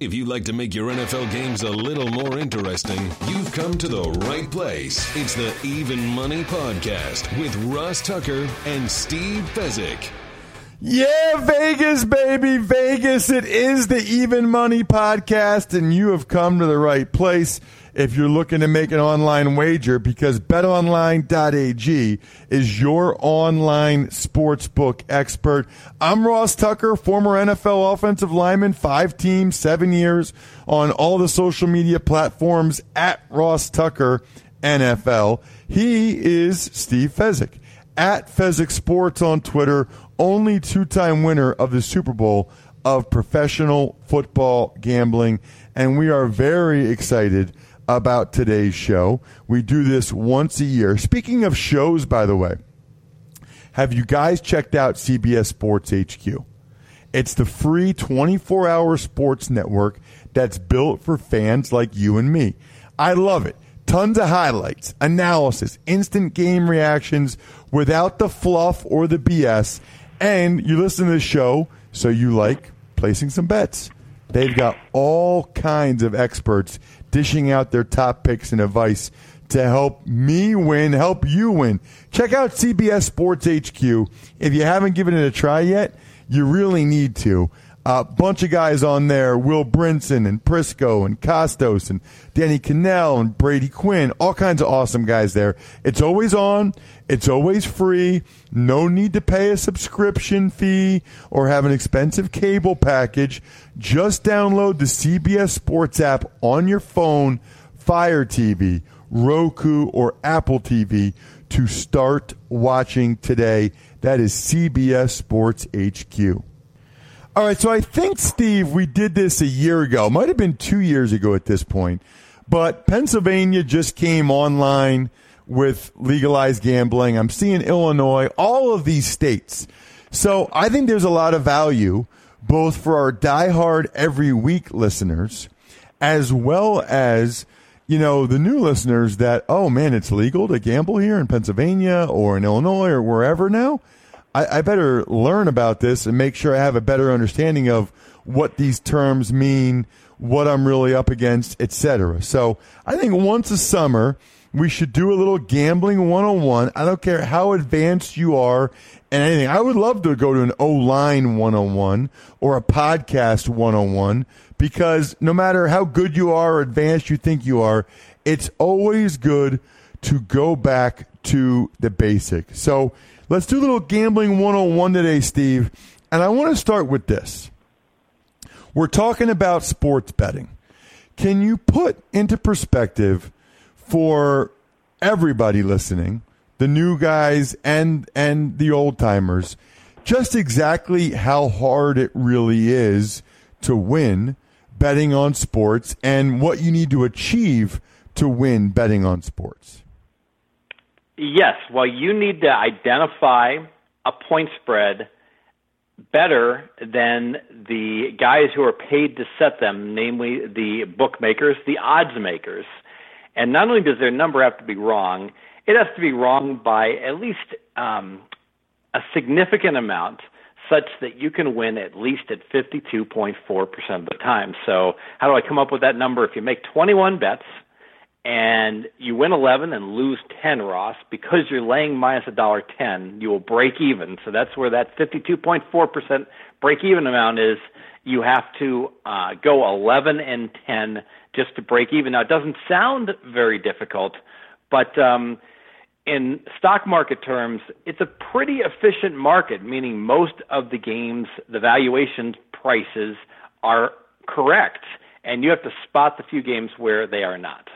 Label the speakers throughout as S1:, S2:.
S1: If you'd like to make your NFL games a little more interesting, you've come to the right place. It's the Even Money Podcast with Ross Tucker and Steve Fezzik.
S2: Yeah, Vegas, baby, Vegas. It is the Even Money Podcast, and you have come to the right place if you're looking to make an online wager because betonline.ag is your online sportsbook expert. I'm Ross Tucker, former NFL offensive lineman, five teams, seven years on all the social media platforms at Ross Tucker NFL. He is Steve Fezzik at Fezzik Sports on Twitter, only two time winner of the Super Bowl of professional football gambling. And we are very excited about today's show. We do this once a year. Speaking of shows, by the way, have you guys checked out CBS Sports HQ? It's the free 24 hour sports network that's built for fans like you and me. I love it. Tons of highlights, analysis, instant game reactions without the fluff or the BS. And you listen to the show, so you like placing some bets. They've got all kinds of experts dishing out their top picks and advice to help me win, help you win. Check out CBS Sports HQ. If you haven't given it a try yet, you really need to. A uh, bunch of guys on there Will Brinson and Prisco and Costos and Danny Kanell and Brady Quinn. All kinds of awesome guys there. It's always on. It's always free. No need to pay a subscription fee or have an expensive cable package. Just download the CBS Sports app on your phone, Fire TV, Roku, or Apple TV to start watching today. That is CBS Sports HQ. All right, so I think, Steve, we did this a year ago. Might have been two years ago at this point. But Pennsylvania just came online with legalized gambling. I'm seeing Illinois, all of these states. So I think there's a lot of value both for our diehard every week listeners as well as you know the new listeners that oh man it's legal to gamble here in Pennsylvania or in Illinois or wherever now. I, I better learn about this and make sure I have a better understanding of what these terms mean, what I'm really up against, etc. So I think once a summer we should do a little gambling 101. I don't care how advanced you are and anything. I would love to go to an O line 101 or a podcast 101 because no matter how good you are or advanced you think you are, it's always good to go back to the basic. So Let's do a little gambling 101 today, Steve. And I want to start with this. We're talking about sports betting. Can you put into perspective for everybody listening, the new guys and and the old timers, just exactly how hard it really is to win betting on sports and what you need to achieve to win betting on sports?
S3: Yes. Well, you need to identify a point spread better than the guys who are paid to set them, namely the bookmakers, the odds makers. And not only does their number have to be wrong, it has to be wrong by at least um, a significant amount such that you can win at least at 52.4% of the time. So, how do I come up with that number? If you make 21 bets and you win 11 and lose 10, Ross, because you're laying minus a dollar 10, you will break even. So that's where that 52.4% break even amount is. You have to uh, go 11 and 10 just to break even. Now, it doesn't sound very difficult, but um, in stock market terms, it's a pretty efficient market, meaning most of the games, the valuation prices are correct, and you have to spot the few games where they are not.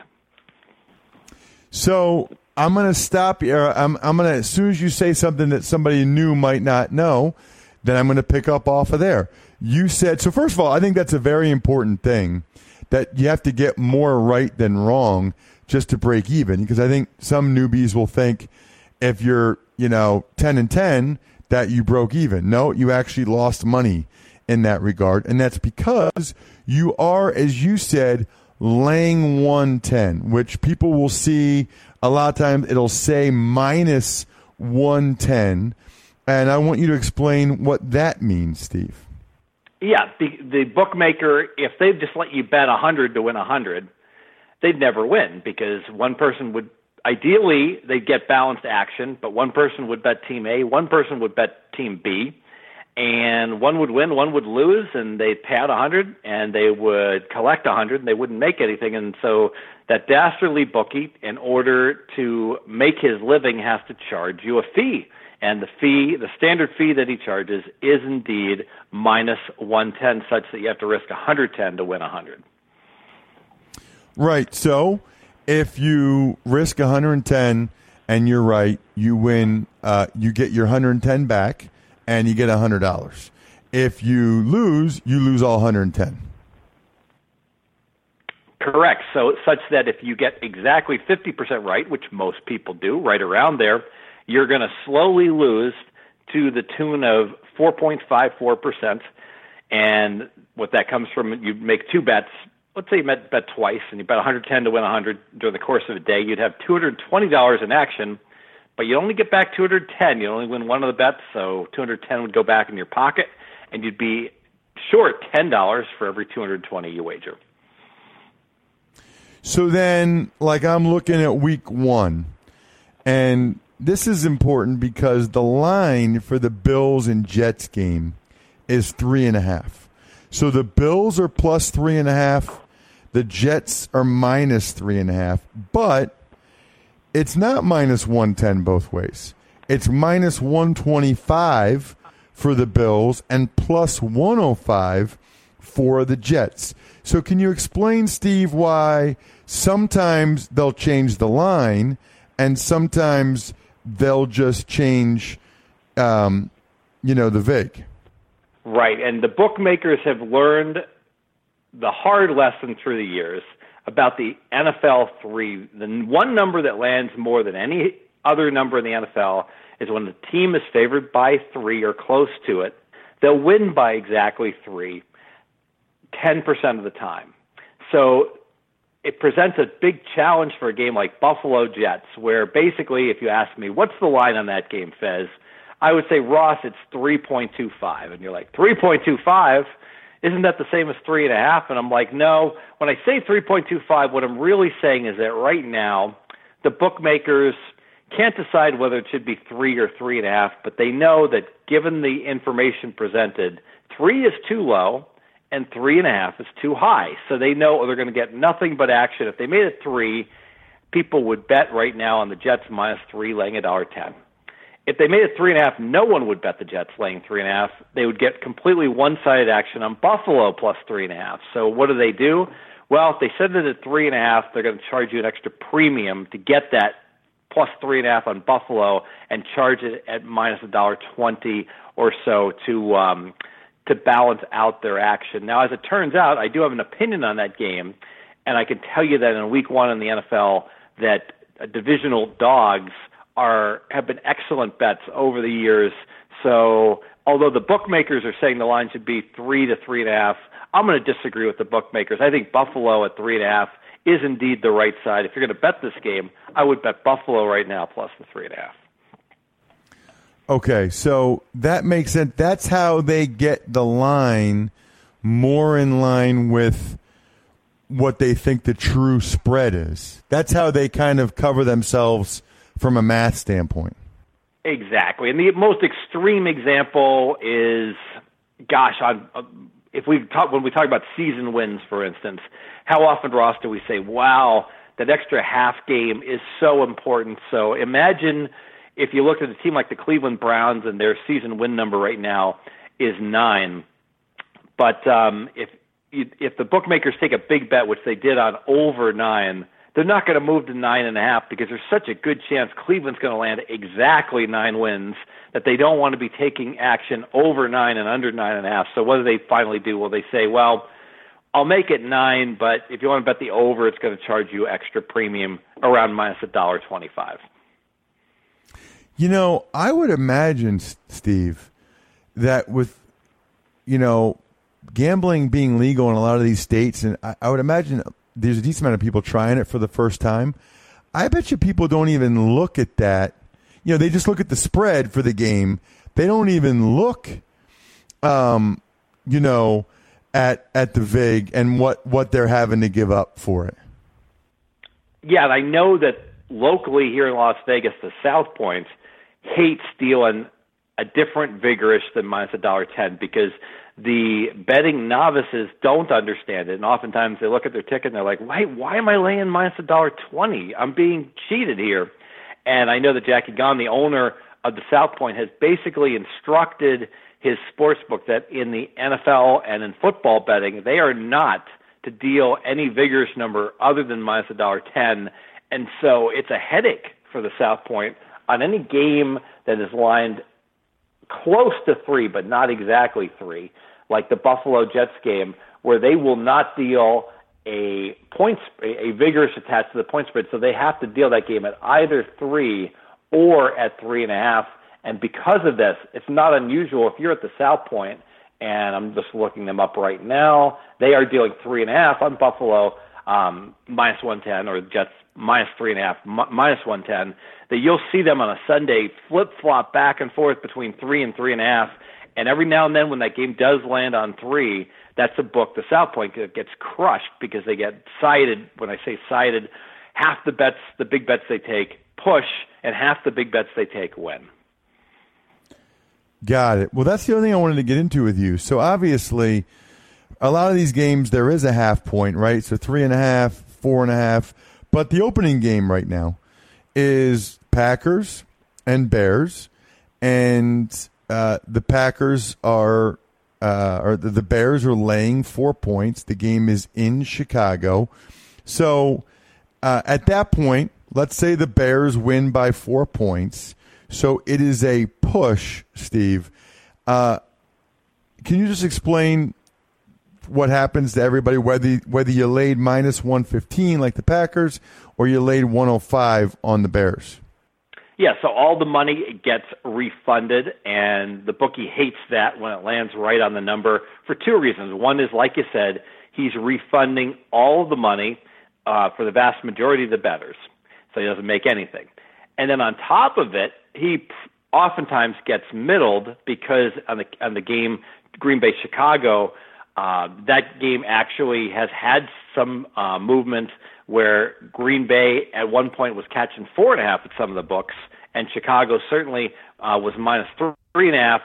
S2: So I'm going to stop you. Uh, I'm, I'm going to, as soon as you say something that somebody new might not know, then I'm going to pick up off of there. You said, so first of all, I think that's a very important thing that you have to get more right than wrong just to break even because I think some newbies will think if you're, you know, 10 and 10 that you broke even. No, you actually lost money in that regard. And that's because you are, as you said, laying 110, which people will see a lot of times it'll say minus 110. And I want you to explain what that means, Steve.
S3: Yeah, the, the bookmaker, if they just let you bet 100 to win 100, they'd never win because one person would ideally they'd get balanced action, but one person would bet team A, one person would bet team B, and one would win, one would lose, and they'd pay out a hundred, and they would collect a hundred, and they wouldn't make anything, and so that dastardly bookie, in order to make his living, has to charge you a fee. And the fee, the standard fee that he charges, is indeed minus 110, such that you have to risk 110 to win 100.
S2: Right. So if you risk 110 and you're right, you win. Uh, you get your 110 back, and you get $100. If you lose, you lose all 110.
S3: Correct. So such that if you get exactly 50% right, which most people do, right around there, you're going to slowly lose to the tune of 4.54%. And what that comes from, you make two bets let's say you bet, bet twice and you bet 110 to win 100 during the course of a day, you'd have $220 in action, but you only get back 210. You only win one of the bets, so 210 would go back in your pocket, and you'd be short $10 for every 220 you wager.
S2: So then, like I'm looking at week one, and this is important because the line for the Bills and Jets game is three and a half. So the Bills are plus three and a half the Jets are minus three and a half, but it's not minus 110 both ways. It's minus 125 for the Bills and plus 105 for the Jets. So, can you explain, Steve, why sometimes they'll change the line and sometimes they'll just change, um, you know, the VIG?
S3: Right. And the bookmakers have learned the hard lesson through the years about the NFL three. The one number that lands more than any other number in the NFL is when the team is favored by three or close to it. They'll win by exactly three, 10% of the time. So it presents a big challenge for a game like Buffalo Jets, where basically, if you ask me, what's the line on that game, Fez? I would say, Ross, it's 3.25. And you're like, 3.25? Isn't that the same as three and a half? And I'm like, no. When I say 3.25, what I'm really saying is that right now, the bookmakers can't decide whether it should be three or three and a half, but they know that given the information presented, three is too low and three and a half is too high. So they know they're going to get nothing but action. If they made it three, people would bet right now on the Jets minus three, laying a dollar ten. If they made it three and a half, no one would bet the Jets laying three and a half. They would get completely one-sided action on Buffalo plus three and a half. So what do they do? Well, if they set it at three and a half, they're going to charge you an extra premium to get that plus three and a half on Buffalo and charge it at minus a dollar twenty or so to um, to balance out their action. Now, as it turns out, I do have an opinion on that game, and I can tell you that in week one in the NFL, that divisional dogs are have been excellent bets over the years. So although the bookmakers are saying the line should be three to three and a half, I'm going to disagree with the bookmakers. I think Buffalo at three and a half is indeed the right side. If you're going to bet this game, I would bet Buffalo right now plus the three and a half.
S2: Okay, so that makes sense. That's how they get the line more in line with what they think the true spread is. That's how they kind of cover themselves from a math standpoint.
S3: Exactly. And the most extreme example is, gosh, on, uh, if we talk when we talk about season wins, for instance, how often, Ross, do we say, "Wow, that extra half game is so important"? So imagine if you look at a team like the Cleveland Browns and their season win number right now is nine, but um, if if the bookmakers take a big bet, which they did on over nine, they're not going to move to nine and a half because there's such a good chance Cleveland's going to land exactly nine wins that they don't want to be taking action over nine and under nine and a half. So what do they finally do? Well, they say, well, I'll make it nine, but if you want to bet the over, it's going to charge you extra premium around minus a dollar twenty-five.
S2: You know, I would imagine, Steve, that with you know gambling being legal in a lot of these states, and I, I would imagine there's a decent amount of people trying it for the first time. I bet you people don't even look at that. You know, they just look at the spread for the game. They don't even look, um, you know, at at the vig and what what they're having to give up for it.
S3: Yeah, I know that locally here in Las Vegas, the South Points hates stealing a different vigorish than minus a dollar ten because the betting novices don't understand it, and oftentimes they look at their ticket and they're like, "Wait, why am I laying minus a dollar twenty? I'm being cheated here." And I know that Jackie Gaughan, the owner of the South Point, has basically instructed his sports book that in the NFL and in football betting, they are not to deal any vigorish number other than minus a dollar ten, and so it's a headache for the South Point on any game that is lined close to three, but not exactly three, like the Buffalo Jets game, where they will not deal a points a, vigorish attached to the point spread, so they have to deal that game at either three or at three and a half. And because of this, it's not unusual if you're at the South Point, and I'm just looking them up right now. They are dealing three and a half on Buffalo um, minus 110, or Jets minus three and a half, m- minus 110, that you'll see them on a Sunday flip flop back and forth between three and three and a half. And every now and then, when that game does land on three, that's a book. The South Point gets crushed because they get sided. When I say sided, half the bets, the big bets they take, push, and half the big bets they take win.
S2: Got it. Well, that's the only thing I wanted to get into with you. So obviously, a lot of these games there is a half point, right? So three and a half, four and a half. But the opening game right now is Packers and Bears, and uh, the Packers are uh, or the, Bears are laying four points. The game is in Chicago, so uh, at that point, let's say the Bears win by four points. So it is a push, Steve. Uh, can you just explain what happens to everybody, whether whether you laid minus one fifteen like the Packers or you laid one hundred oh five on the Bears.
S3: Yeah, so all the money gets refunded, and the bookie hates that when it lands right on the number for two reasons. One is, like you said, he's refunding all the money uh, for the vast majority of the bettors, so he doesn't make anything. And then on top of it, he oftentimes gets middled because on the on the game Green Bay Chicago uh, that game actually has had some uh, movement where Green Bay at one point was catching four and a half at some of the books, and Chicago certainly uh, was minus three and a half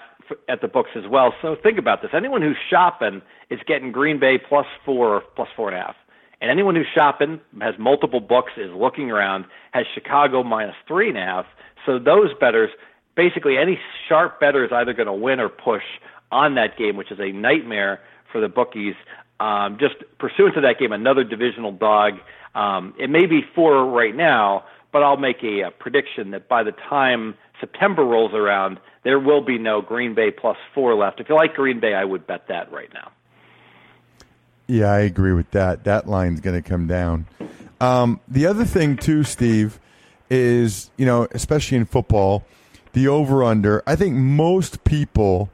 S3: at the books as well. So think about this: anyone who's shopping is getting Green Bay plus four or plus four and a half, and anyone who's shopping has multiple books is looking around has Chicago minus three and a half. So those betters, basically, any sharp better is either going to win or push on that game, which is a nightmare for the bookies. Um, just pursuant to that game, another divisional dog. Um, it may be four right now, but I'll make a, a prediction that by the time September rolls around, there will be no Green Bay plus four left. If you like Green Bay, I would bet that right now.
S2: Yeah, I agree with that. That line's going to come down. Um, the other thing, too, Steve, is, you know, especially in football, the over under. I think most people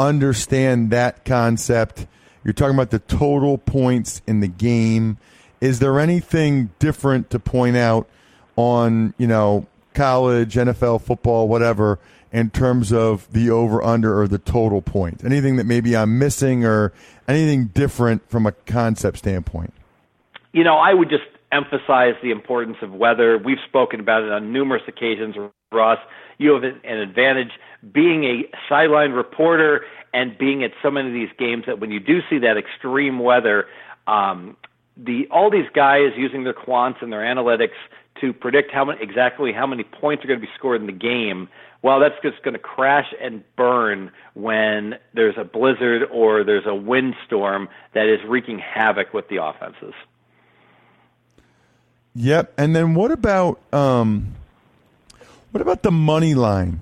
S2: understand that concept. You're talking about the total points in the game. Is there anything different to point out on, you know, college, NFL football, whatever, in terms of the over under or the total point? Anything that maybe I'm missing or anything different from a concept standpoint?
S3: You know, I would just emphasize the importance of weather. We've spoken about it on numerous occasions, Ross. You have an advantage being a sideline reporter and being at so many of these games that when you do see that extreme weather, um, the all these guys using their quants and their analytics to predict how many exactly how many points are going to be scored in the game. Well, that's just going to crash and burn when there's a blizzard or there's a windstorm that is wreaking havoc with the offenses.
S2: Yep. And then what about um, what about the money line,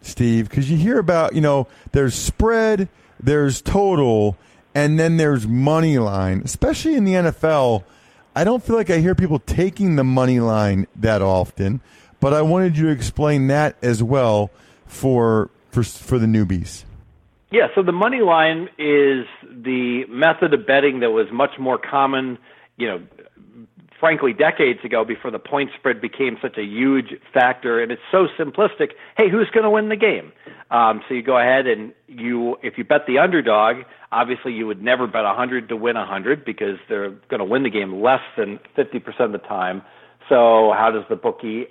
S2: Steve? Because you hear about you know there's spread, there's total, and then there's money line. Especially in the NFL, I don't feel like I hear people taking the money line that often. But I wanted you to explain that as well for for for the newbies.
S3: Yeah, so the money line is the method of betting that was much more common, you know, frankly, decades ago before the point spread became such a huge factor. And it's so simplistic. Hey, who's going to win the game? Um, so you go ahead and you, if you bet the underdog, obviously you would never bet 100 to win 100 because they're going to win the game less than 50% of the time. So how does the bookie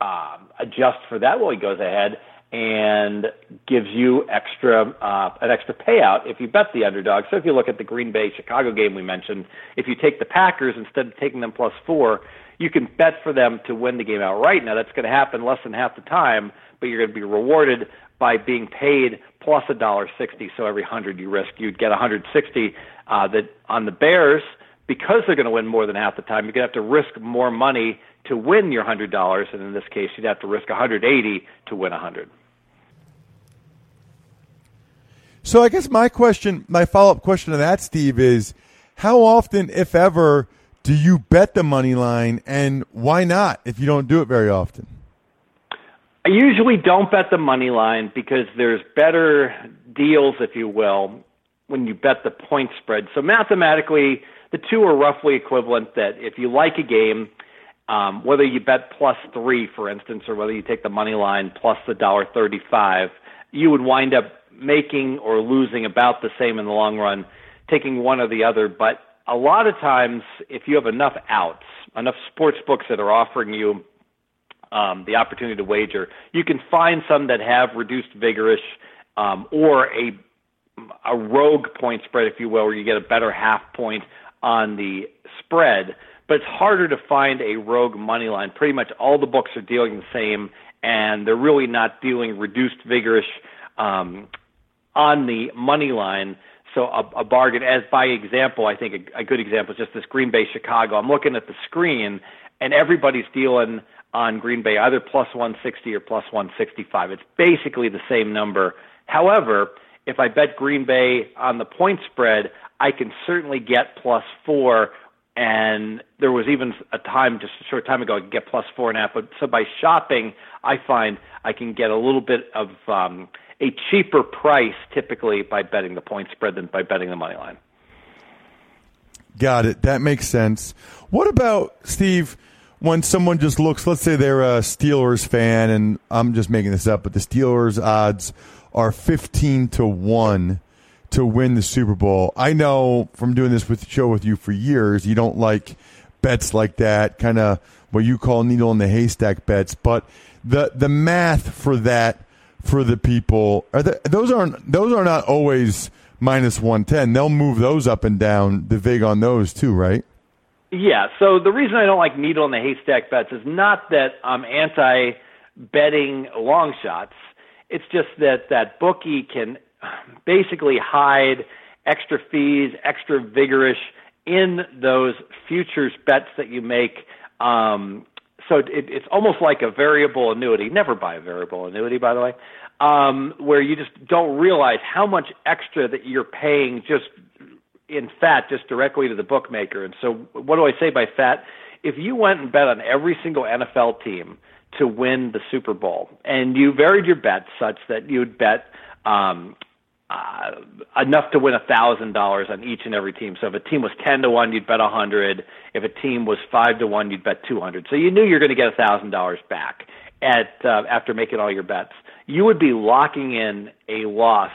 S3: um, adjust for that? Well, he goes ahead and gives you extra uh, an extra payout if you bet the underdog. So if you look at the Green Bay Chicago game we mentioned, if you take the Packers instead of taking them plus four, you can bet for them to win the game outright. Now that's going to happen less than half the time, but you're going to be rewarded by being paid plus a dollar sixty. So every hundred you risk, you'd get a hundred sixty. Uh, that on the Bears because they're going to win more than half the time, you're going to have to risk more money to win your hundred dollars, and in this case, you'd have to risk 180 to win a hundred.
S2: So I guess my question, my follow up question to that, Steve, is how often, if ever, do you bet the money line, and why not if you don't do it very often?
S3: I usually don't bet the money line because there's better deals, if you will, when you bet the point spread. So mathematically, the two are roughly equivalent. That if you like a game, um, whether you bet plus three, for instance, or whether you take the money line plus the dollar thirty-five, you would wind up making or losing about the same in the long run, taking one or the other. But a lot of times, if you have enough outs, enough sports books that are offering you um, the opportunity to wager, you can find some that have reduced vigorish um, or a a rogue point spread, if you will, where you get a better half point on the spread. But it's harder to find a rogue money line. Pretty much all the books are dealing the same, and they're really not dealing reduced vigorish um, on the money line. So a, a bargain, as by example, I think a, a good example is just this Green Bay Chicago. I'm looking at the screen, and everybody's dealing on Green Bay either plus 160 or plus 165. It's basically the same number. However, if I bet Green Bay on the point spread, I can certainly get plus four. And there was even a time, just a short time ago, I could get plus four and a half. But so by shopping, I find I can get a little bit of um, a cheaper price typically by betting the point spread than by betting the money line.
S2: Got it. That makes sense. What about Steve? When someone just looks, let's say they're a Steelers fan, and I'm just making this up, but the Steelers odds are 15 to one to win the Super Bowl. I know from doing this with the show with you for years, you don't like bets like that, kind of what you call needle in the haystack bets, but the the math for that for the people. Are the, those aren't those are not always minus one ten. They'll move those up and down. The vig on those too, right?
S3: Yeah. So the reason I don't like needle in the haystack bets is not that I'm anti betting long shots. It's just that that bookie can basically hide extra fees, extra vigorish in those futures bets that you make um, so it, it's almost like a variable annuity. Never buy a variable annuity, by the way, um, where you just don't realize how much extra that you're paying just in fat, just directly to the bookmaker. And so, what do I say by fat? If you went and bet on every single NFL team to win the Super Bowl, and you varied your bets such that you'd bet um, uh, enough to win a thousand dollars on each and every team. So if a team was ten to one, you'd bet a hundred. If a team was five to one, you'd bet two hundred. So you knew you're going to get a thousand dollars back at uh, after making all your bets. you would be locking in a loss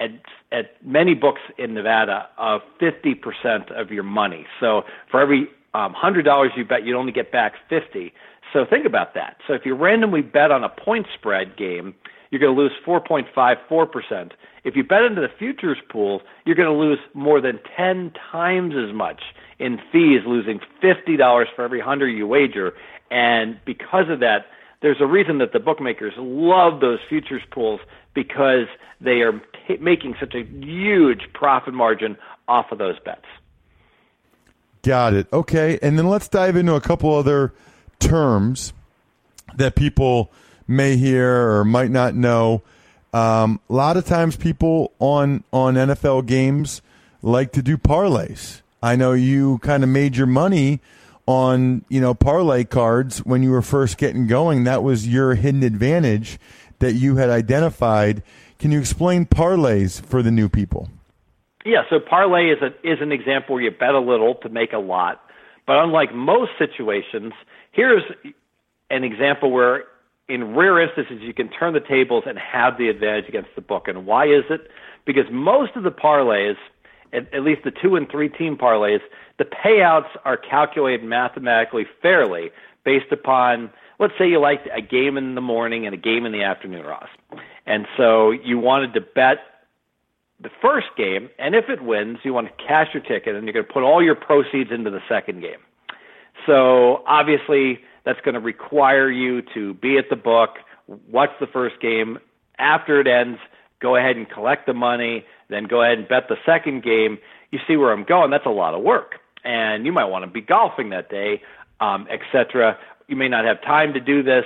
S3: at at many books in Nevada of 50% of your money. So for every um, $100 you bet, you'd only get back 50. So think about that. So if you randomly bet on a point spread game, you're going to lose 4.54%. If you bet into the futures pool, you're going to lose more than 10 times as much in fees, losing $50 for every 100 you wager. And because of that, there's a reason that the bookmakers love those futures pools because they are t- making such a huge profit margin off of those bets.
S2: Got it. Okay. And then let's dive into a couple other terms that people may hear or might not know. Um, a lot of times, people on on NFL games like to do parlays. I know you kind of made your money on you know parlay cards when you were first getting going. That was your hidden advantage that you had identified. Can you explain parlays for the new people?
S3: Yeah, so parlay is a is an example where you bet a little to make a lot. But unlike most situations, here's an example where in rare instances you can turn the tables and have the advantage against the book. And why is it? Because most of the parlays, at, at least the two and three team parlays, the payouts are calculated mathematically fairly based upon let's say you liked a game in the morning and a game in the afternoon, Ross. And so you wanted to bet the first game, and if it wins, you want to cash your ticket and you're going to put all your proceeds into the second game. So obviously, that's going to require you to be at the book, watch the first game. After it ends, go ahead and collect the money, then go ahead and bet the second game. You see where I'm going? That's a lot of work. And you might want to be golfing that day, um, etc. You may not have time to do this,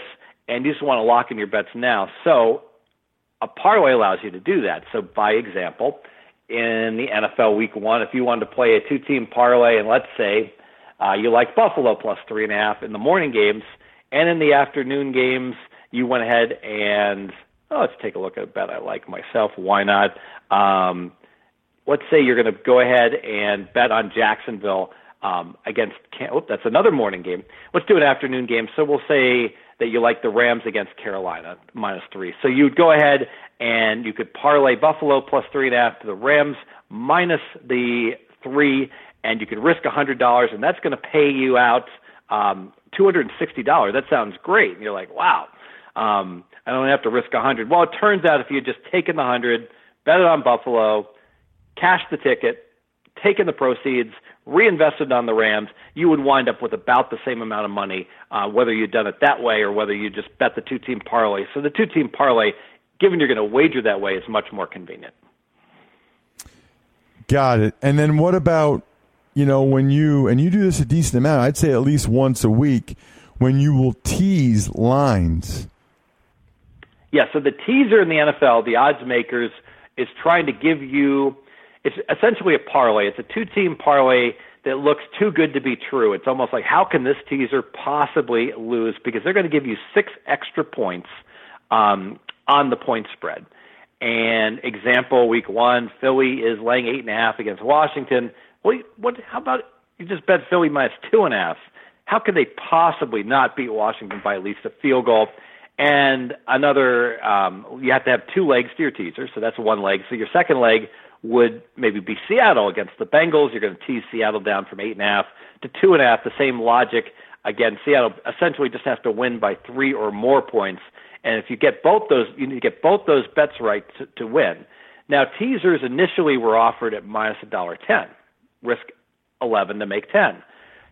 S3: and you just want to lock in your bets now. So a parlay allows you to do that. So, by example, in the NFL Week One, if you wanted to play a two-team parlay, and let's say uh, you like Buffalo plus three and a half in the morning games, and in the afternoon games, you went ahead and oh, let's take a look at a bet I like myself. Why not? Um, let's say you're going to go ahead and bet on Jacksonville um, against. Oh, that's another morning game. Let's do an afternoon game. So we'll say that you like the Rams against Carolina minus three. So you'd go ahead and you could parlay Buffalo plus three and a half to the Rams minus the three, and you could risk a hundred dollars, and that's going to pay you out um, two hundred and sixty dollars. That sounds great. And you're like, wow, um, I don't have to risk a hundred. Well, it turns out if you had just taken the hundred, bet it on Buffalo, cash the ticket, taken the proceeds, reinvested on the Rams, you would wind up with about the same amount of money, uh, whether you'd done it that way or whether you just bet the two team parlay. So the two team parlay, given you're going to wager that way, is much more convenient.
S2: Got it. And then what about, you know, when you, and you do this a decent amount, I'd say at least once a week, when you will tease lines?
S3: Yeah, so the teaser in the NFL, the odds makers, is trying to give you it's essentially a parlay. It's a two team parlay that looks too good to be true. It's almost like how can this teaser possibly lose because they're going to give you six extra points um, on the point spread. And example, week one, Philly is laying eight and a half against Washington. Well, what? How about you just bet Philly minus two and a half? How could they possibly not beat Washington by at least a field goal? And another, um, you have to have two legs to your teaser, so that's one leg. So your second leg would maybe be Seattle against the Bengals. You're going to tease Seattle down from eight and a half to two and a half. The same logic. Again, Seattle essentially just has to win by three or more points. And if you get both those, you need to get both those bets right to, to win. Now, teasers initially were offered at minus a dollar ten, risk eleven to make ten.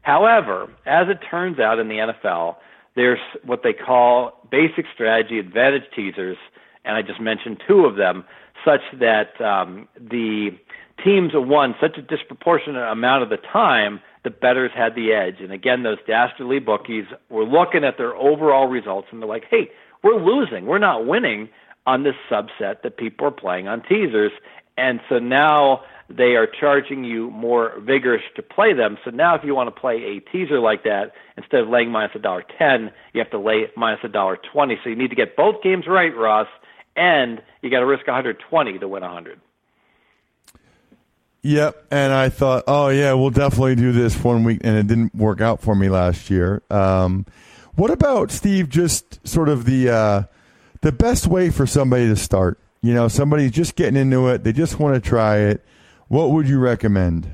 S3: However, as it turns out in the NFL, there's what they call basic strategy advantage teasers, and I just mentioned two of them such that um, the teams won such a disproportionate amount of the time, the betters had the edge. And again, those dastardly bookies were looking at their overall results and they're like, hey, we're losing. We're not winning on this subset that people are playing on teasers. And so now they are charging you more vigorish to play them. So now if you want to play a teaser like that, instead of laying minus a dollar ten, you have to lay minus a dollar twenty. So you need to get both games right, Ross and you got to risk 120 to win 100.
S2: Yep, and I thought, oh yeah, we'll definitely do this one week, and it didn't work out for me last year. Um, what about Steve? Just sort of the uh, the best way for somebody to start. You know, somebody's just getting into it, they just want to try it. What would you recommend?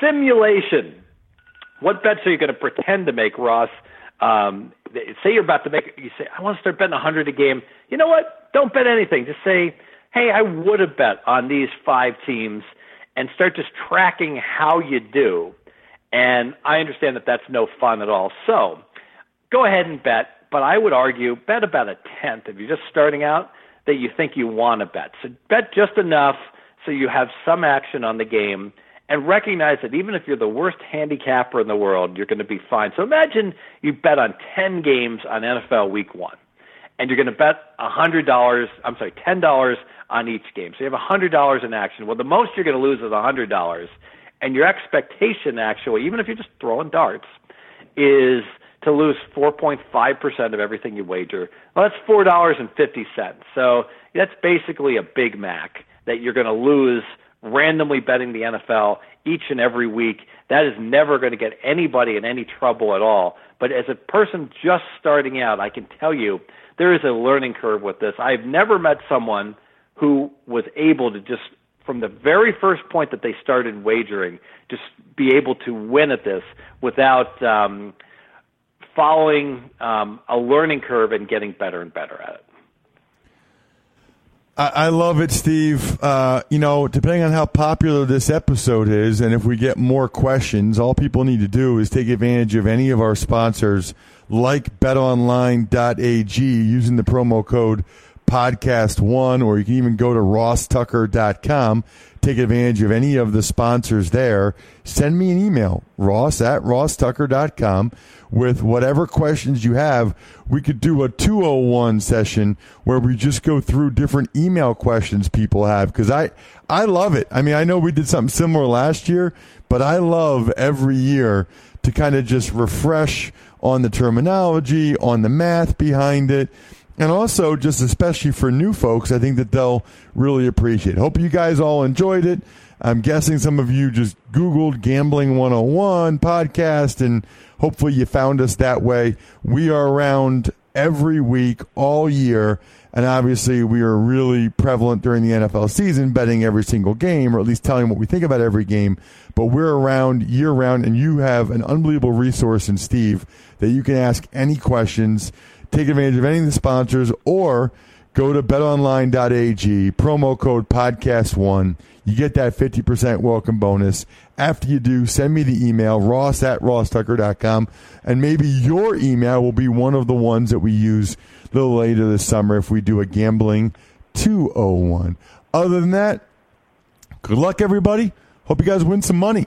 S3: Simulation. What bets are you going to pretend to make, Ross? Um, say you're about to make, you say, I want to start betting 100 a game. You know what? Don't bet anything. Just say, hey, I would have bet on these five teams and start just tracking how you do. And I understand that that's no fun at all. So go ahead and bet, but I would argue bet about a tenth if you're just starting out that you think you want to bet. So bet just enough so you have some action on the game and recognize that even if you're the worst handicapper in the world, you're going to be fine. So imagine you bet on 10 games on NFL week 1 and you're going to bet $100, I'm sorry, $10 on each game. So you have $100 in action. Well, the most you're going to lose is $100 and your expectation actually, even if you're just throwing darts, is to lose 4.5% of everything you wager. Well, that's $4.50. So that's basically a Big Mac that you're going to lose randomly betting the NFL each and every week. That is never going to get anybody in any trouble at all. But as a person just starting out, I can tell you there is a learning curve with this. I've never met someone who was able to just from the very first point that they started wagering, just be able to win at this without um, following um, a learning curve and getting better and better at it.
S2: I, love it, Steve. Uh, you know, depending on how popular this episode is, and if we get more questions, all people need to do is take advantage of any of our sponsors, like BetOnline.ag, using the promo code Podcast One, or you can even go to RossTucker.com take advantage of any of the sponsors there, send me an email, ross at rosstucker.com, with whatever questions you have. We could do a 201 session where we just go through different email questions people have because I, I love it. I mean, I know we did something similar last year, but I love every year to kind of just refresh on the terminology, on the math behind it and also just especially for new folks, I think that they'll really appreciate. Hope you guys all enjoyed it. I'm guessing some of you just Googled Gambling 101 podcast, and hopefully you found us that way. We are around every week, all year, and obviously we are really prevalent during the NFL season, betting every single game, or at least telling what we think about every game. But we're around year round, and you have an unbelievable resource in Steve that you can ask any questions take advantage of any of the sponsors or go to betonline.ag, promo code podcast1. You get that 50% welcome bonus. After you do, send me the email, ross at rosstucker.com, and maybe your email will be one of the ones that we use a little later this summer if we do a gambling 201. Other than that, good luck, everybody. Hope you guys win some money.